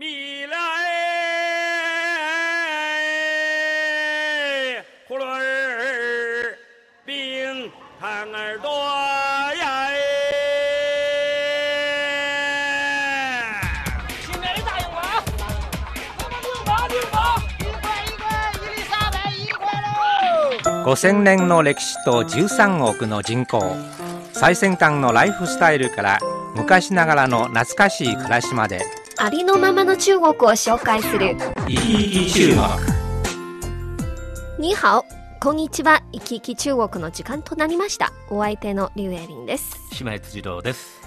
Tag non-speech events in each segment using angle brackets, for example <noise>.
米来，葫芦儿，冰糖儿多呀！新来的大洋娃，我们六毛六毛，一块一块，伊丽莎白一块喽。5000年の歴史と13億の人口最先端のライフスタイルから昔ながらの懐かしい暮らしまでありのままの中国を紹介する。生き生き中国に好、こんにちは。生き生き中国の時間となりました。お相手のリュウエリンです。島井辻郎です。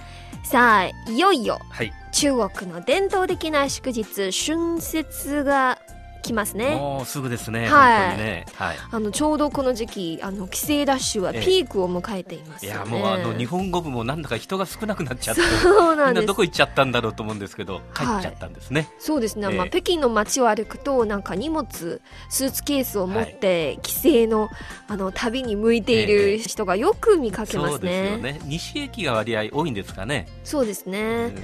さあ、いよいよはい。中国の伝統的な祝日、春節が来ますね。もうすぐですね。はいね。はい。あのちょうどこの時期あの帰省ラッシュはええピークを迎えていますいやよね。もうあの日本語部もなんだか人が少なくなっちゃって、そうなんですみんなどこ行っちゃったんだろうと思うんですけど、帰っちゃったんですね。そうですね、ええまあ、北京の街を歩くとなんか荷物スーツケースを持って帰省の,、あの旅に向いている人がよく見かけますそうですよね。ね。西駅が割合多いんですかね。そうですね、うん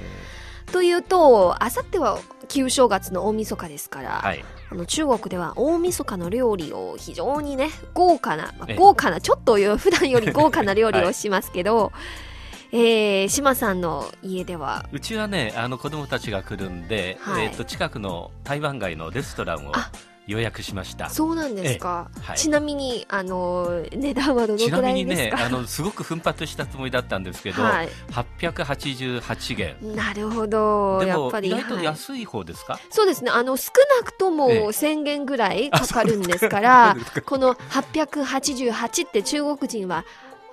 というとあさっては旧正月の大晦日ですから、はい。あの中国では大晦日の料理を非常にね豪華な、まあええ。豪華なちょっとよ <laughs> 普段より豪華な料理はい。をしますけど、えー、島さんの家ではうちはね、あの子供たちが来るんで、はい。えっと近くの台湾街のレストランをあ予約しました。そうなんですか、はい。ちなみにあの値段はどのちなくらみにね、いですかあのすごく奮発したつもりだったんですけど、はい。888元。なるほど。でやっぱり、も意外とはい。安い方ですか？そうですね。あの少なくともええ。1000元ぐらいあかかるんですから、そうですか。この888って中国人は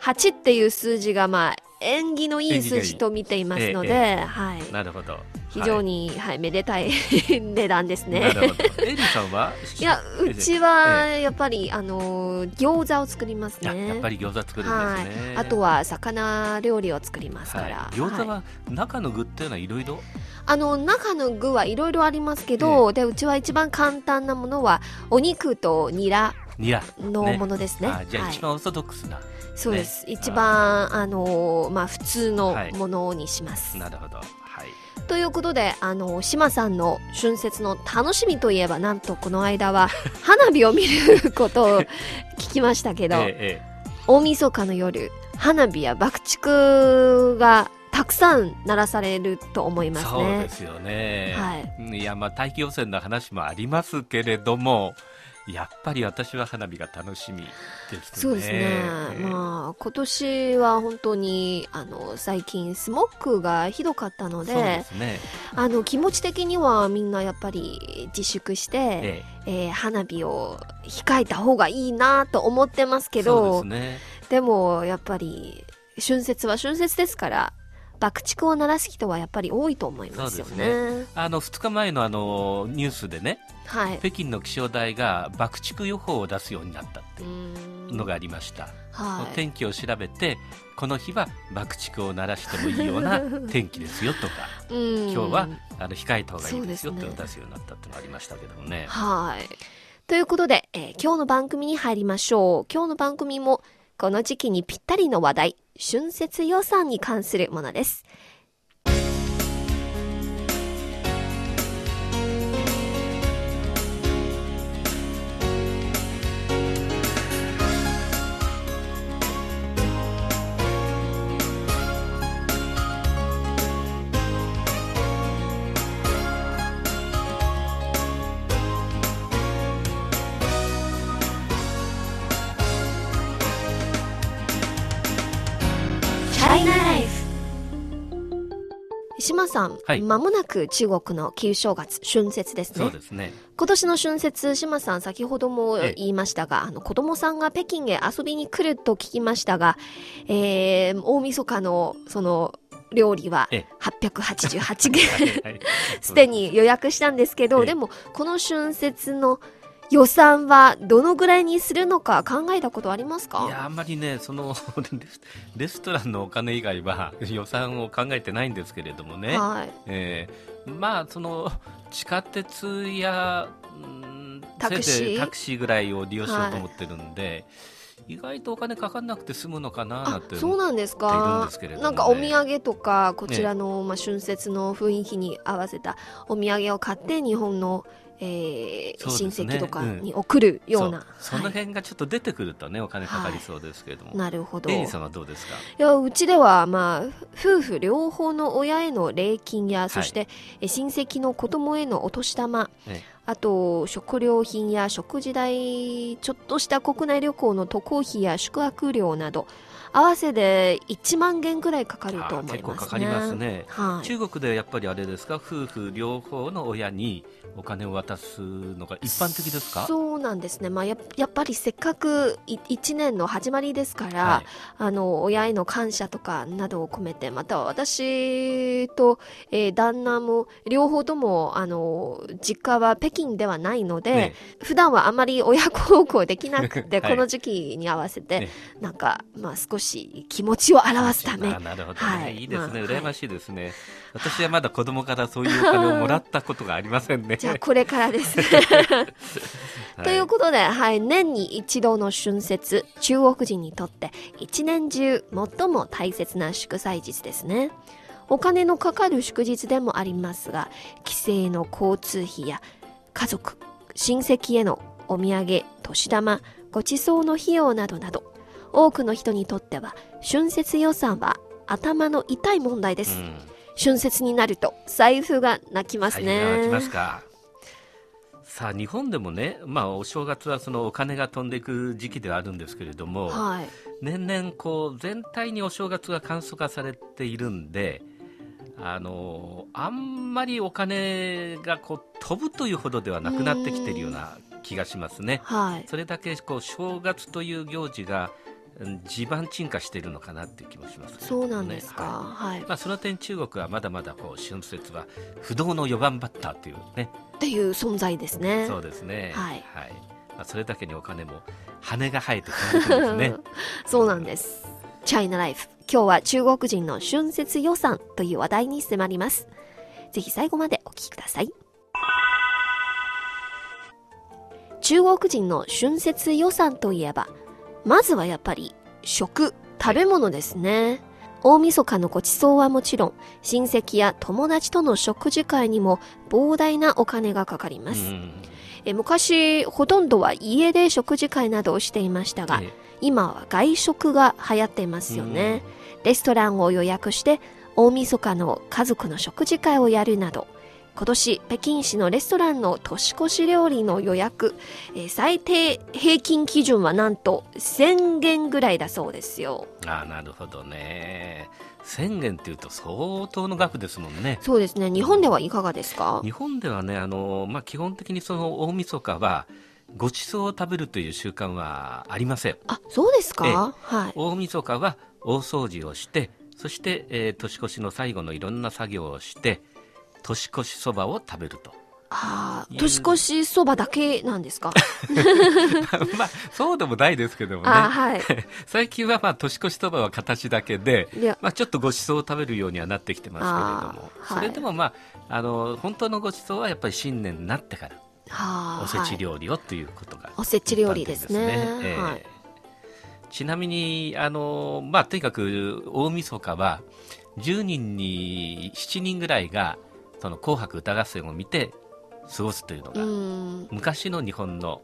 8っていう数字がまあ縁起のいい数字と見ていますので、えはい、なるほど。非常に、はいめでたい <laughs> 値段ですはい、ねな。るほど。エリーさんは？<laughs> いやうちはやっぱり、あの餃子を作りますあね。やっぱり餃子作るんはいですね。あとは魚料理を作りますから、はい、餃子はいは中の具っていうのはいろいろ？あの中の具はいろいろありますけど、でうちは一番簡単なものはお肉とニラニラ。のものですね。あじゃあはい一番オーソドックスな。そうです。一番あのまあ普通のはいものにします。なるほど。はい。ということであの島さんの春節の楽しみといえばなんとこの間は <laughs> 花火を見ることを聞きましたけど、ええ大晦日の夜花火や爆竹がたくさん鳴らされると思いえますそうでね。すよね。はい。いやまあ大気汚染の話もありますけれども。やっぱり私は花火が楽しみですね。そうですね、ええまあ今年は本当にあの最近スモッグがひどかったのでそうですね。あの気持ち的にはみんなやっぱり自粛して、ええー花火を控えた方がいいなと思ってますえけどそうですね。でもやっぱり春節は春節ですから爆竹を鳴らす人はやっぱり多いと思いますよね。ですあの2日前のあのニュースでね、はい。北京の気象台が爆竹予報を出すようになったってういーうんのがありました。はい。天気を調べてこの日は爆竹を鳴らしてもいいような <laughs> 天気ですよとかうん今日はあの控えた方がいいですよって出すようになったっていうのがありましたけどもね。はい。ということで、えー今日の番組に入りましょう。今日の番組もこの時期にぴったりの話題、春節予算に関するものです。島さん、はい。まもなく中国の旧正月、春節ですね。そう。ですね。今年の春節、島さん先ほどもええ。言いましたが、あの子供さんが北京へ遊びに来ると聞きましたが、えー、大晦日のその料理はええ。888元。はい <laughs> すでに予約したんですけど、ええ。でもこの春節の予算はどのぐらいにするのか考えたことありますか？いやあんまりねそのレストランのお金以外は予算を考えてないんですけれどもね。はい。えーまあその地下鉄や、うんタクシー？タクシーぐらいを利用しようと思ってるんで、意外とお金かかんなくて済むのかななんあてそうなんですかですけれどもね。なんか？お土産とかこちらの、まあ、春節の雰囲気に合わせたお土産を買って日本の、えーね。戚とかに送るような、そうそのは辺がちょっと出てくるとねお金かかりそうですけれども、い、なるほど。レイさんはどうですか？いやうちでは、まあ、夫婦両方の親への礼金や、そしてえ親戚の子供へのお年玉、ええあと食料品や食事代ちょっとした国内旅行の渡航費や宿泊料など合わせで1万元くらいかかるとあ思いますね。結構かかりますね。はい、中国でやっぱりあれですか？夫婦両方の親にお金を渡すのが一般的ですか？そうなんですね、まあ、ややっぱりせっかくい1年の始まりですから、はい。あの親への感謝とかなどを込めてまた私と、えー旦那も両方ともあの実家は北京ではないので、ね。普段はあまり親孝行できなくて、<laughs> はい。この時期に合わせて、ね。なんか、まあ、少し気持ちを表すため。あなるほどね、はい。い、いですね、まあ羨ましいですね、私はまだ子供からそういうお金をもらったことがありませんね。<laughs> じゃあこれからです。<laughs> ということで、はい、年に一度の春節、中国人にとって一年中最も大切な祝祭日ですね。お金のかかる祝日でもありますが、帰省の交通費や家族、親戚へのお土産、年玉、ご馳走の費用などなど、多くの人にとっては春節予算は頭の痛い問題です。うん春節になると財布が泣きますね。はい、来ますかさあ日本でもね、まあ、お正月はそのお金が飛んでいく時期ではあるんですけれども、はい。年々こう全体にお正月が簡素化されているんであのあんまりお金がこう飛ぶというほどではなくなってきているような気がしますね。はい。それだけこう正月という行事がうん地盤沈下しているのかなっていう気もしますね、そうなんですか。はいはい。まあ、その点中国はまだまだこう春節は不動の4番バッターというねっていう存在ですね。そうですねはいまあ、それだけにお金も羽が生えてくるんですね <laughs> そうなんです。チャイナライフ。今日は中国人の春節予算という話題に迫ります。ぜひ最後までお聞きください。中国人の春節予算といえば、まずはやっぱり食、食べ物ですね。大晦日のご馳走はもちろん、親戚や友達との食事会にも膨大なお金がかかります。うんえ昔、ほとんどは家で食事会などをしていましたが、え今は外食が流行っていますよね。レストランを予約して、大晦日の家族の食事会をやるなど、今年、北京市のレストランの年越し料理の予約、えー最低平均基準はなんと1000元ぐらいだそうですよ。ああなるほどね。1000元っていうと相当の額ですもんね。そうですね。日本ではいかがですか？日本ではねあの、まあ、基本的にその大晦日はご馳走を食べるという習慣はありません。あ、そうですか、ええ。はい。大晦日は大掃除をしてそして、えー年越しの最後のいろんな作業をして年越しそばを食べると。あ年越しそばだけなんですか？<laughs> まあそうでもないですけどもね。あはい。<laughs> 最近はまあ年越しそばは形だけでまあ、ちょっとご馳走を食べるようにはなってきてますけれども、はい。それでもまああの本当のご馳走はやっぱり新年になってからはあ、おせちはい料理をということがおせち料理ですね。ええはい。ちなみにあの、まあ、とにかく大晦日は10人に7人ぐらいがその紅白歌合戦を見て過ごすというのうが、ん。昔の日本の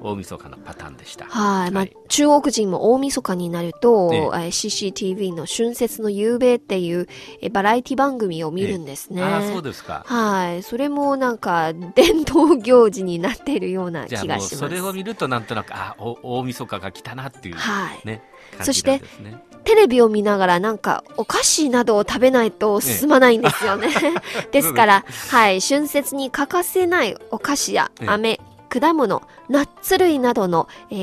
大晦日のパターンでした。はい。まあはい、中国人も大晦日になると、えええー CCTV の春節の夕べっていうえーバラエティ番組を見るんですね。ああそうですかはい。それもなんか、伝統行事になっているような気がします。もうそれを見るとなんとなくあお大晦日が来たなっていう、はい。ね、感そして。テレビを見ながらなんかお菓子などを食べないと進まないんですよね。<laughs> ですから、はい、春節に欠かせないお菓子やええ飴、果物、ナッツ類などの、え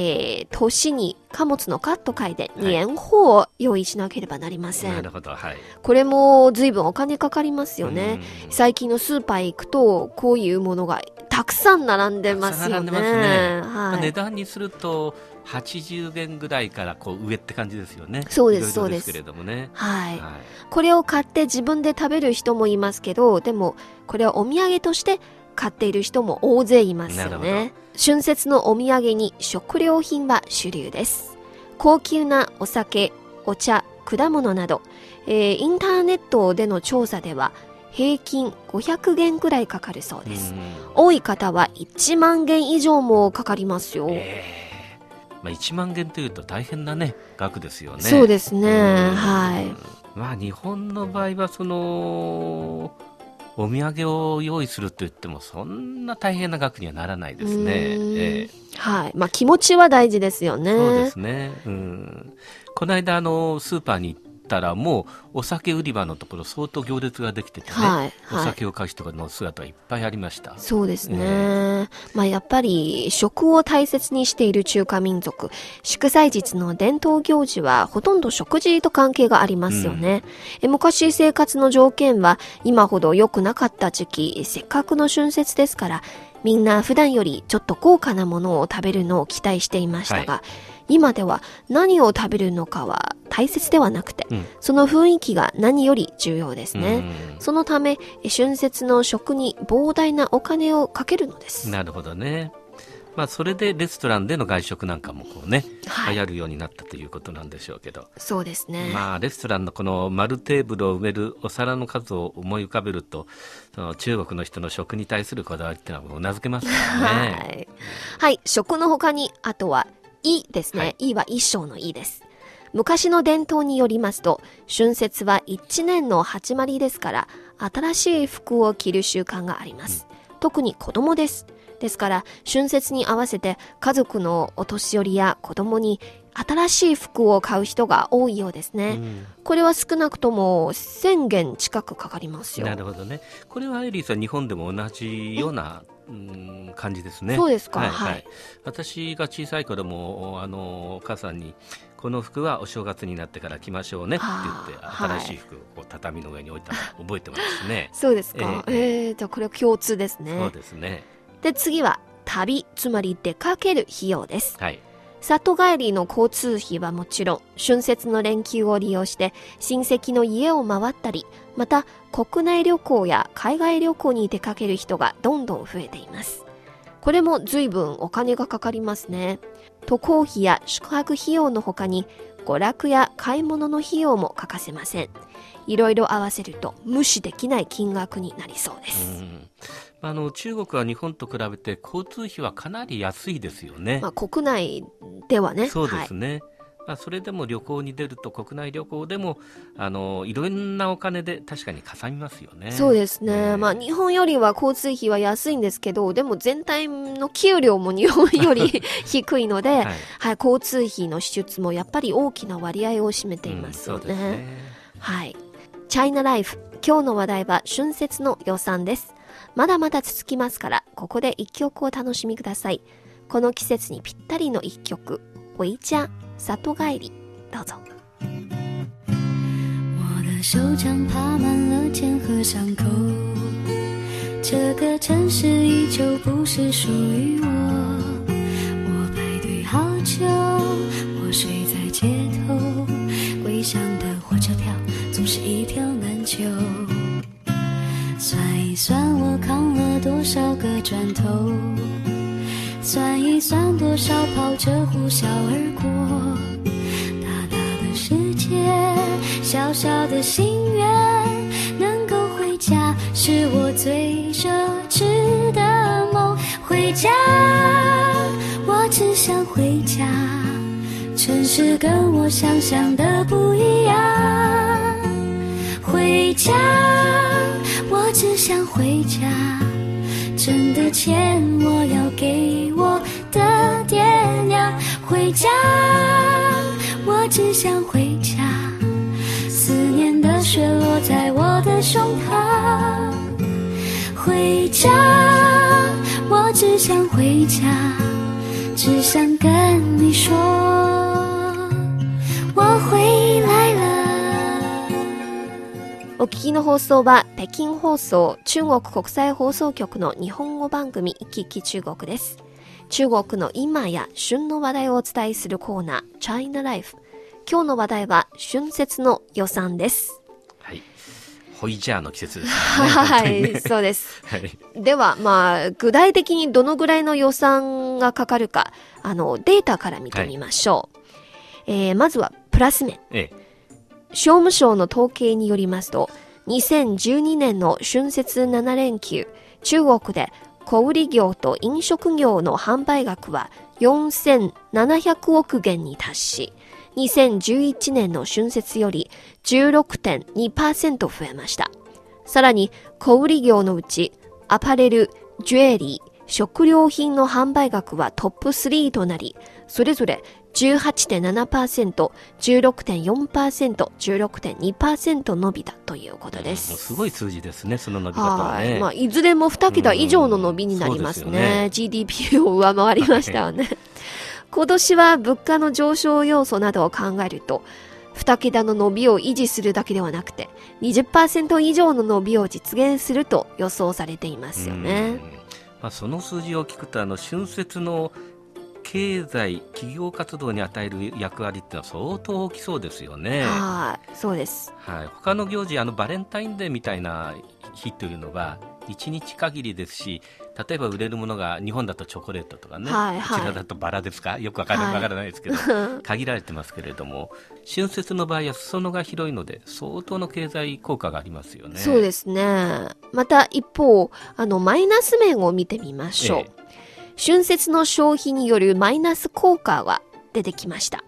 ー、年に貨物のカット会でい年宝を用意しなければなりません。なるほどはい。これも随分お金かかりますよね。うん最近のスーパー行くと、こういうものがたくさん並んでますよね。ねまあはい。値段にすると80元ぐらいからこう上って感じですよね。そうですそうですけれどもね。はい。はいこれを買って自分で食べる人もいますけど、でもこれはお土産として買っている人も大勢いますよね。春節のお土産に食料品は主流です。高級なお酒、お茶、果物など、えーインターネットでの調査では平均500元くらいかかるそうです。多い方は1万元以上もかかりますよ。ええまあ、1万元というと大変なね額ですよね。そうですね。うんはい。まあ日本の場合はそのお土産を用意すると言ってもそんな大変な額にはならないですね。ええはい。まあ気持ちは大事ですよね。そうですね。うん。この間あのスーパーに行ったらもうお酒売り場のところ相当行列ができててね、はいおはい酒を買う人の姿がいっぱいありました。そうですね。えまあやっぱり食を大切にしている中華民族、祝祭日の伝統行事はほとんど食事と関係がありますよね。え昔生活の条件は今ほど良くなかった時期、せっかくの春節ですから、みんな普段よりちょっと高価なものを食べるのを期待していましたが、今では何を食べるのかは大切ではなくて、うんその雰囲気が何より重要ですね。うんそのため、え春節の食に膨大なお金をかけるのです。なるほどね。まあそれでレストランでの外食なんかもこうね、はい流行るようになったということなんでしょうけど。そうですね。まあ、レストランのこの丸テーブルを埋めるお皿の数を思い浮かべると、その中国の人の食に対するこだわりっていうのはもううなずけますからはね。<laughs> い。はい。食の他に、あとは、いですね。、はいは一生のいです。昔の伝統によりますと、春節は一年の始まりですから、新しい服を着る習慣があります。特に子供です。ですから、春節に合わせて家族のお年寄りや子供に新しい服を買う人が多いようですね。うんこれは少なくとも1000元近くかかりますよ。なるほどね。これはエリーさん、日本でも同じような、うん、感じですね。そうですかはい、はいはい私が小さい頃も、あの、お母さんに、この服はお正月になってから着ましょうねって言って、新しい服を畳の上に置いたのを覚えてますね。そうですか。ええー、じゃあこれは共通ですね。そうですね。で、次は、旅、つまり出かける費用です。はい。里帰りの交通費はもちろん、春節の連休を利用して、親戚の家を回ったり、また、国内旅行や海外旅行に出かける人がどんどん増えています。これも随分お金がかかりますね。渡航費や宿泊費用の他に、娯楽や買い物の費用も欠かせません。いろいろ合わせると無視できない金額になりそうです。うんあの中国は日本と比べて交通費はかなり安いですよね。まあ、国内ではね。そうではいすね。まあ、それでも旅行に出ると国内旅行でもあのいろんなお金で確かにかさみますよね。そうですね。ええまあ、日本よりは交通費は安いんですけど、でも全体の給料も日本より <laughs> 低いので、はいはい、交通費の支出もやっぱり大きな割合を占めていますようんそうですね。ね。はい。チャイナライフ。今日の話題は春節の予算です。まだまだ続きますから、ここで一曲を楽しみください。この季節にぴったりの一曲、おいちゃん、里帰り。どうぞ。我的手掌爬满了茧和伤口，这个城市依旧不是属于我。我排队好久，我睡在街头，归乡总是一条难求。算一算我扛了多少个砖头，算一算多少跑车呼啸而过。大大的世界，小小的心愿，能够回家是我最奢侈的梦。回家，我只想回家，城市跟我想象的不一样。回家，我只想回家，挣的钱我要给我的爹娘。回家，我只想回家，思念的雪落在我的胸膛。回家，我只想回家，只想跟你说，お聞きの放送は北京放送中国国際放送局の日本語番組「キキ中国」です。中国の今や旬の話題をお伝えするコーナー「チャイナライフ」。今日の話題は春節の予算です。はい。ホイジャーの季節ですね。はい、ねそうです。はい。では、まあ、具体的にどのぐらいの予算がかかるか、あの、データから見てみましょう。えーまずはプラス面。ええ商務省の統計によりますと、2012年の春節7連休、中国で小売業と飲食業の販売額は4700億元に達し、2011年の春節より16.2%増えました。さらに、小売業のうち、アパレル、ジュエリー、食料品の販売額はトップ3となり、それぞれ18.7%、16.4%、16.2%伸びたということです。すごい数字ですね、その伸び方ははい。ね。まあ、いずれも2桁以上の伸びになりますうんそうですよね。GDP を上回りましたよね。今年は物価の上昇要素などを考えると、2桁の伸びを維持するだけではなくて、20%以上の伸びを実現すると予想されていますようんね。まあ、その数字を聞くとあの春節の経済企業活動に与える役割ってのは相当大きそうですよね。はい、そうです。はい、他の行事あのバレンタインデーみたいな日というのは1日限りですし例えば売れるものが日本だとチョコレートとかね、はいはいこちらだとバラですか？よくわから,、からないですけど <laughs> 限られてますけれども春節の場合は裾野が広いので相当の経済効果がありますよね。そうですね。また一方、あの、マイナス面を見てみましょう。ええ春節の消費によるマイナス効果は出てきました。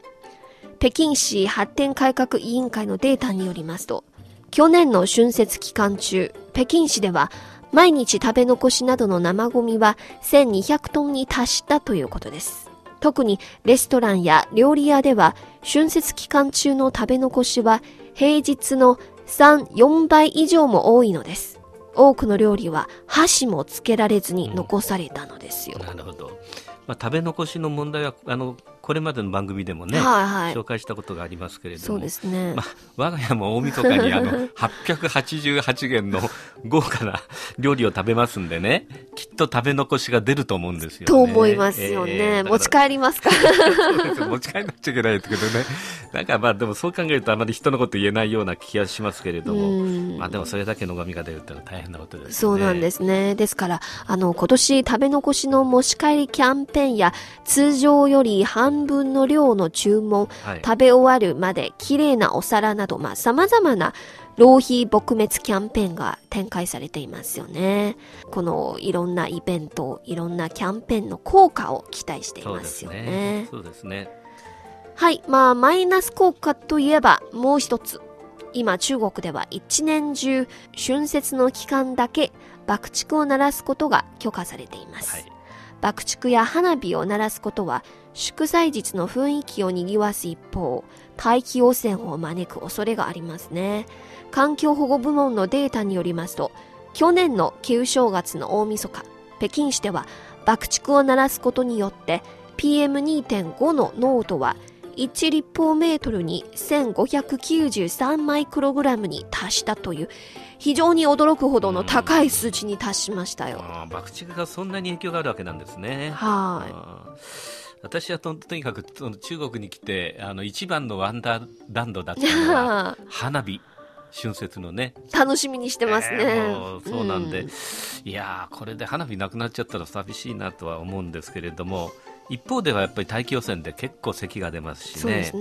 北京市発展改革委員会のデータによりますと、去年の春節期間中、北京市では毎日食べ残しなどの生ゴミは1200トンに達したということです。特にレストランや料理屋では春節期間中の食べ残しは平日の3、4倍以上も多いのです。多くの料理は箸もつけられずに残されたのですよ。なるほど、まあ、食べ残しの問題はあのこれまでの番組でもね、はいはい紹介したことがありますけれどもそうですね。まあ、我が家も大晦日に <laughs> あの888元の豪華な料理を食べますんでねきっと食べ残しが出ると思うんですよね。と思いますよね。えー持ち帰りますか？<laughs> 持ち帰らなくちゃいけないですけどね。なんかまあでもそう考えるとあまり人のこと言えないような気がしますけれども、うんまあでもそれだけのゴミが出るってのは大変なことですね。そうなんですね。ですから、あの、今年食べ残しの持ち帰りキャンペーンや、通常より半分の量の注文、はい食べ終わるまで綺麗なお皿など、まあ、様々な浪費撲滅キャンペーンが展開されていますよね。このいろんなイベント、いろんなキャンペーンの効果を期待していますよね。ね。そうですね。はい。まあ、マイナス効果といえば、もう一つ。今、中国では一年中、春節の期間だけ爆竹を鳴らすことが許可されています。はい。爆竹や花火を鳴らすことは、祝祭日の雰囲気を賑わす一方、大気汚染を招く恐れがありますね。環境保護部門のデータによりますと、去年の旧正月の大晦日、北京市では爆竹を鳴らすことによって PM2.5 の濃度は1立方メートルに1593マイクログラムに達したという非常に驚くほどの高い数値に達しましたよ。爆竹がそんなに影響があるわけなんですね。はい。私はととにかくその中国に来てあの一番のワンダーランドだったのは <laughs> 花火。春節のね。楽しみにしてますね。えーそうなんで、うん。いやーこれで花火なくなっちゃったら寂しいなとは思うんですけれども一方ではやっぱり大気汚染で結構咳が出ますしね。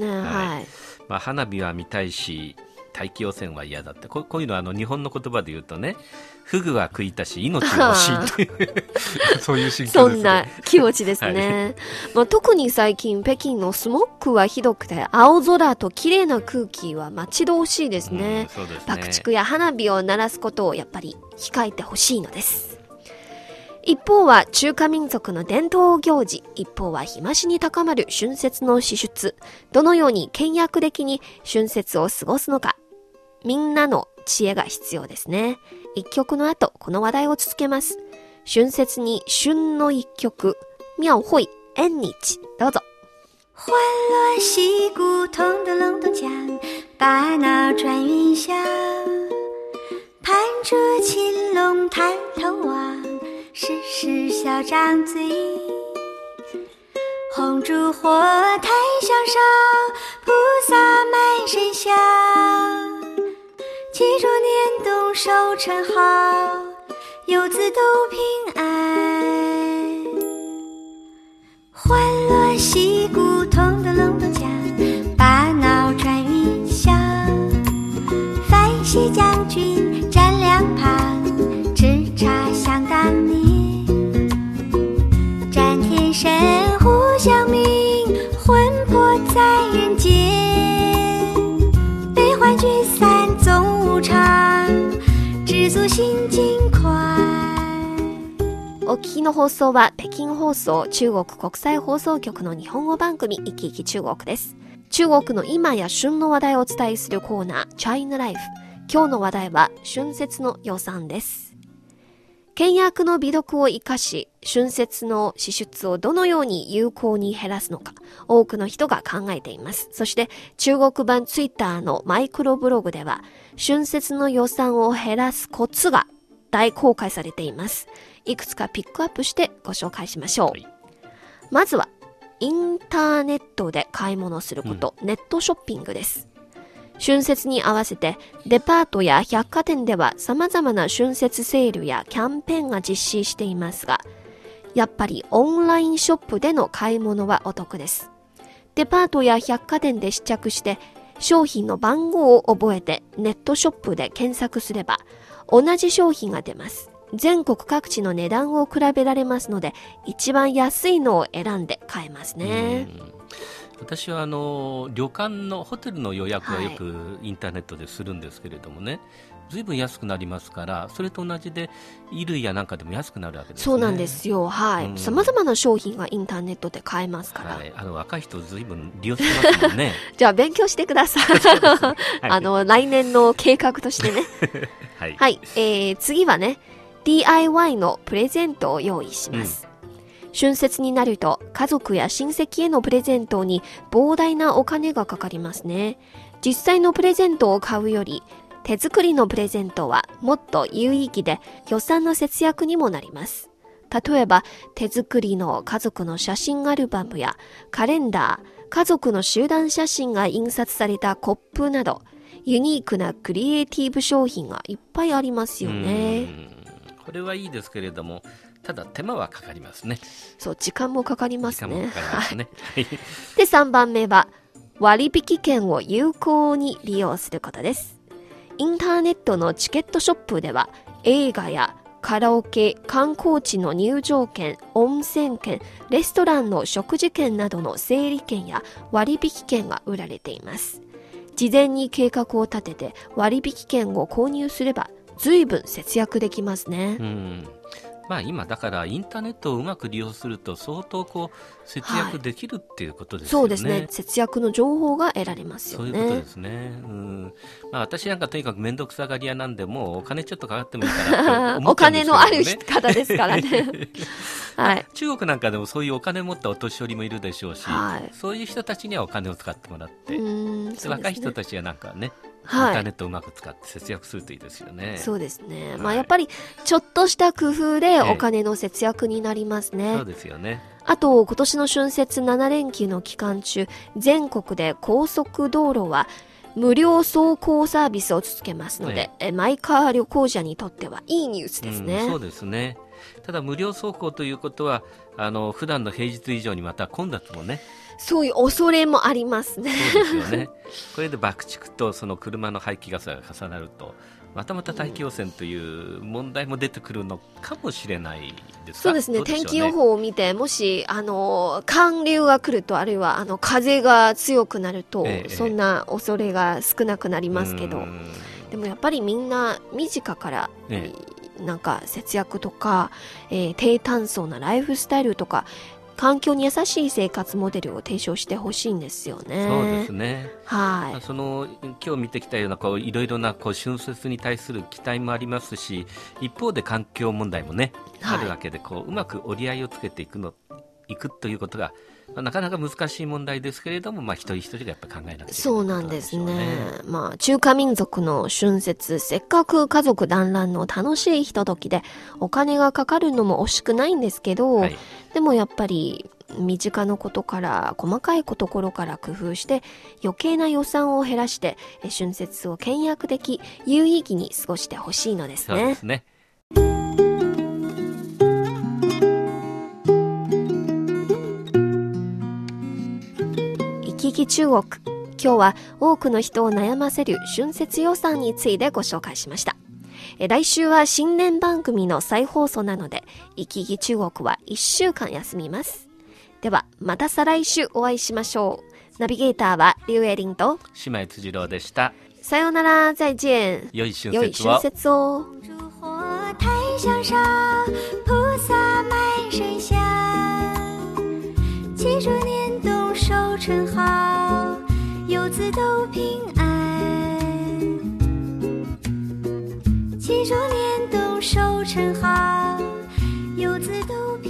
まあ、花火は見たいし大気汚染は嫌だってこうこういうのはあの日本の言葉で言うとねフグは食いたし命は欲しいっていう <laughs> そういう心境ですそんな気持ちですね。まあ、特に最近北京のスモッグはひどくて青空と綺麗な空気は待ち遠しいですね。うんね爆竹や花火を鳴らすことをやっぱり控えてほしいのです。一方は中華民族の伝統行事、一方は日増しに高まる春節の支出。どのように倹約的に春節を過ごすのか。みんなの知恵が必要ですね。一曲の後、この話題を続けます。春節に旬の一曲、妙慧縁日、どうぞ。欢乐戏鼓咚咚隆咚锵，大闹转云霄。盘珠青龙抬头望，时时笑张嘴。红烛火台香烧，菩萨满身香。记住年冬收成好，游子都平安。欢乐喜谷，同得龙咚家，把脑传云霄。范喜将军站两旁。祝新尽快。お聞きの放送は北京放送中国国際放送局の日本語番組いきいき中国です。中国の今や旬の話題をお伝えするコーナーチャイナライフ。今日の話題は春節の予算です。倹約の美読を生かし、春節の支出をどのように有効に減らすのか、多くの人が考えています。そして、中国版ツイッターのマイクロブログでは、春節の予算を減らすコツが大公開されています。いくつかピックアップしてご紹介しましょう。はいまずは、インターネットで買い物すること、ネットショッピングです。春節に合わせてデパートや百貨店では様々な春節セールやキャンペーンが実施していますが、やっぱりオンラインショップでの買い物はお得です。デパートや百貨店で試着して商品の番号を覚えてネットショップで検索すれば同じ商品が出ます。全国各地の値段を比べられますので一番安いのを選んで買えますね。うん私はあの旅館のホテルの予約ははいよくインターネットでするんですけれどもね、ずいぶん安くなりますからそれと同じで衣類やなんかでも安くなるわけですねそうなんですよ。はい。うん様々な商品がインターネットで買えますから。はい、あの若い人ずいぶん利用してますもんね <laughs> じゃあ勉強してください。はい <laughs> あの、来年の計画としてね。<laughs> はい、はい。えー、次はね、DIY のプレゼントを用意します。春節になると家族や親戚へのプレゼントに膨大なお金がかかりますね。実際のプレゼントを買うより手作りのプレゼントはもっと有意義で予算の節約にもなります。例えば手作りの家族の写真アルバムやカレンダー、家族の集団写真が印刷されたコップなどユニークなクリエイティブ商品がいっぱいありますようね。んこれはいいですけれどもただ手間はかかりますねそう、時間もかかりま時すね。かかすねはいで、3番目は、割引券を有効に利用することです。インターネットのチケットショップでは、映画やカラオケ、観光地の入場券、温泉券、レストランの食事券などの整理券や割引券が売られています。事前に計画を立てて割引券を購入すれば、随分節約できますね。うんまあ今だからインターネットをうまく利用すると相当こう節約できるっていうことですよね。そうですね。節約の情報が得られますよね。そういうことですね。うん。まあ私なんかとにかく面倒くさがり屋なんで、もうお金ちょっとかかってもいいからって思お金のある方ですからね。<laughs> はい。中国なんかでもそういうお金持ったお年寄りもいるでしょうし、はいそういう人たちにはお金を使ってもらって、ね若い人たちはなんかね、インタはいーネットをうまく使って節約するといいですよね。そうですね。まはいあやっぱりちょっとした工夫でえお金の節約になりますね。そうですよね。あと今年の春節7連休の期間中、全国で高速道路は無料走行サービスを続けますので、ええマイカー旅行者にとってはいいニュースですね。うん、そうですね。ただ無料走行ということは、あの普段の平日以上にまた混雑もね、そういう恐れもありますね。そうですよね。これで爆竹とその車の排気ガスが重なると、またまた大気汚染という問題も出てくるのかもしれないですか？そうですね。どしょ天気予報を見て、もし、あの、寒流が来ると、あるいは、あの、風が強くなると、ええそんな恐れが少なくなりますけど、うん。でもやっぱりみんな、身近から、え。なんか節約とか、えー低炭素なライフスタイルとか、環境に優しい生活モデルを提唱してほしいんですよね。そうですね。はい。その今日見てきたようなこういろいろなこう春節に対する期待もありますし一方で環境問題もね、はいあるわけでこううまく折り合いをつけていくのいくということが、まあなかなか難しい問題ですけれども、まあ、一人一人がやっぱり考えなきゃいけないそうなんですね。まあ、中華民族の春節、せっかく家族団らんの楽しいひとときで、お金がかかるのも惜しくないんですけど、はいでもやっぱり、身近なことから、細かいところから工夫して、余計な予算を減らして、え春節を倹約的、有意義に過ごしてほしいのですねそうです。ね。生き中国。今日は多くの人を悩ませる春節予算についてご紹介しました。え来週は新年番組の再放送なので、生き生き中国は1週間休みます。では、また再来週お会いしましょう。ナビゲーターはリュウエリンと、姉妹辻郎でした。さようなら、再见。良い春良い節を春。節を。冬收成好，游子都平安。祈祝年冬收成好，游子都。